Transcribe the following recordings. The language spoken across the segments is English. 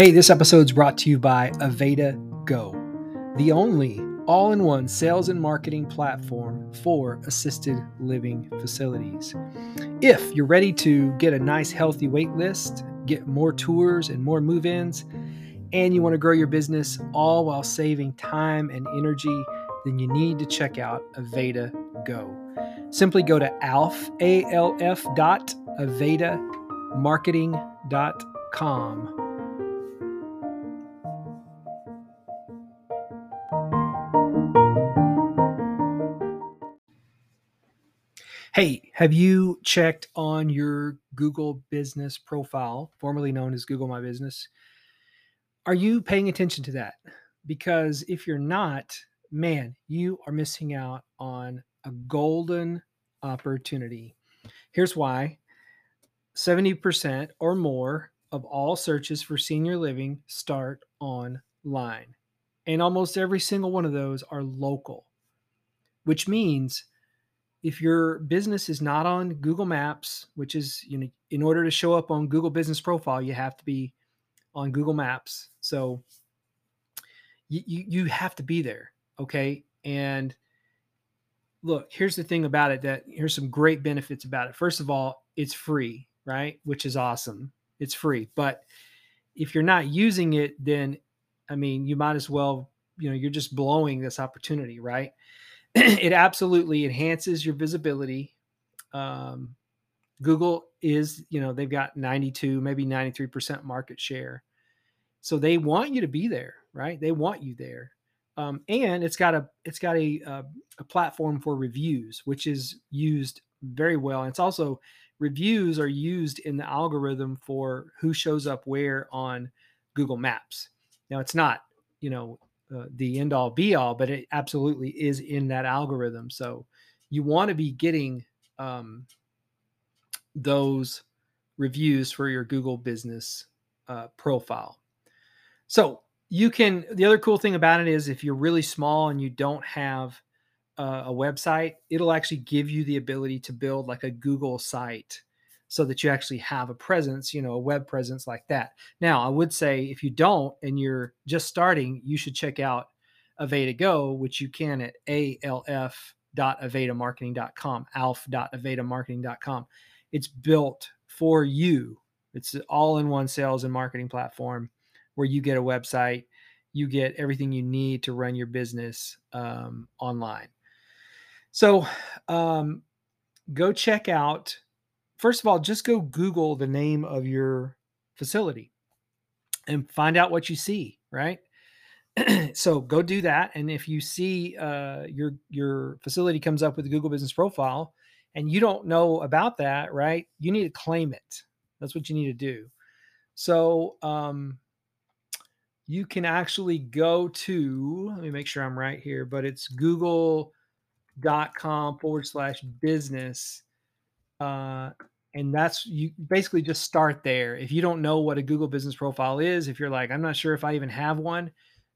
Hey, this episode is brought to you by Aveda Go, the only all in one sales and marketing platform for assisted living facilities. If you're ready to get a nice, healthy wait list, get more tours and more move ins, and you want to grow your business all while saving time and energy, then you need to check out Aveda Go. Simply go to alf, A-L-F dot Aveta marketing.com Hey, have you checked on your Google business profile, formerly known as Google My Business? Are you paying attention to that? Because if you're not, man, you are missing out on a golden opportunity. Here's why 70% or more of all searches for senior living start online. And almost every single one of those are local, which means if your business is not on Google Maps, which is you know in order to show up on Google Business Profile, you have to be on Google Maps. So you you, you have to be there, okay? And look, here's the thing about it that here's some great benefits about it. First of all, it's free, right? Which is awesome. It's free. But if you're not using it, then I mean, you might as well, you know, you're just blowing this opportunity, right? it absolutely enhances your visibility. Um, Google is, you know, they've got 92, maybe 93% market share. So they want you to be there, right? They want you there. Um, and it's got a it's got a, a, a platform for reviews, which is used very well. And it's also reviews are used in the algorithm for who shows up where on Google Maps. Now it's not, you know, uh, the end all be all, but it absolutely is in that algorithm. So you want to be getting um, those reviews for your Google business uh, profile. So you can, the other cool thing about it is if you're really small and you don't have uh, a website, it'll actually give you the ability to build like a Google site so that you actually have a presence, you know, a web presence like that. Now, I would say if you don't and you're just starting, you should check out AvetaGo, which you can at alf.avetamarketing.com, alf.avetamarketing.com. It's built for you. It's an all-in-one sales and marketing platform where you get a website, you get everything you need to run your business um, online. So, um, go check out first of all, just go Google the name of your facility and find out what you see, right? so go do that. And if you see uh, your your facility comes up with a Google Business Profile and you don't know about that, right? You need to claim it. That's what you need to do. So um, you can actually go to, let me make sure I'm right here, but it's google.com forward slash business uh, and that's you basically just start there. If you don't know what a Google business profile is, if you're like, I'm not sure if I even have one,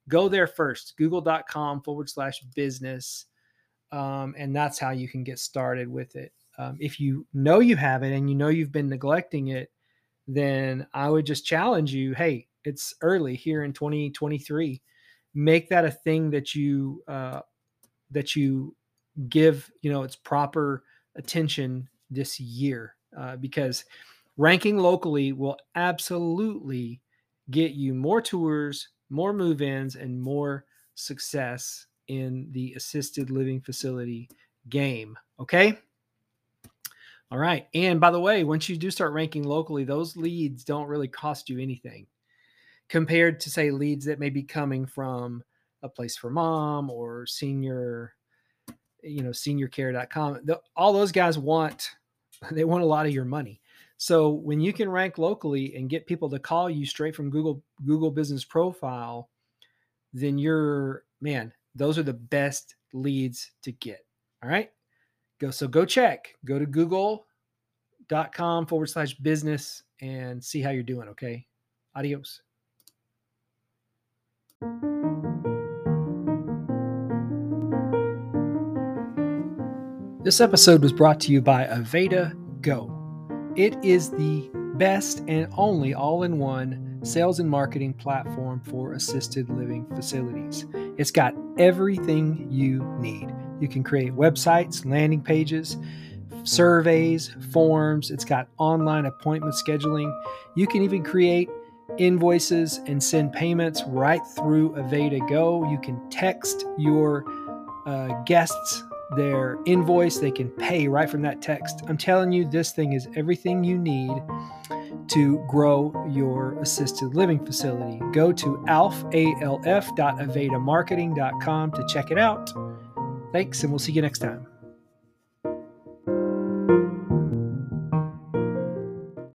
go there first, google.com forward slash business. Um, and that's how you can get started with it. Um, if you know you have it and you know you've been neglecting it, then I would just challenge you hey, it's early here in 2023. Make that a thing that you, uh, that you give, you know, its proper attention this year uh, because ranking locally will absolutely get you more tours, more move ins, and more success in the assisted living facility game. Okay. All right. And by the way, once you do start ranking locally, those leads don't really cost you anything compared to, say, leads that may be coming from a place for mom or senior, you know, seniorcare.com. The, all those guys want they want a lot of your money. So when you can rank locally and get people to call you straight from Google Google Business Profile, then you're man, those are the best leads to get. All right. Go so go check. Go to google.com forward slash business and see how you're doing. Okay. Adios. This episode was brought to you by Aveda Go. It is the best and only all in one sales and marketing platform for assisted living facilities. It's got everything you need. You can create websites, landing pages, surveys, forms. It's got online appointment scheduling. You can even create invoices and send payments right through AvetaGo. You can text your uh, guests their invoice. They can pay right from that text. I'm telling you, this thing is everything you need to grow your assisted living facility. Go to alf, to check it out. Thanks, and we'll see you next time.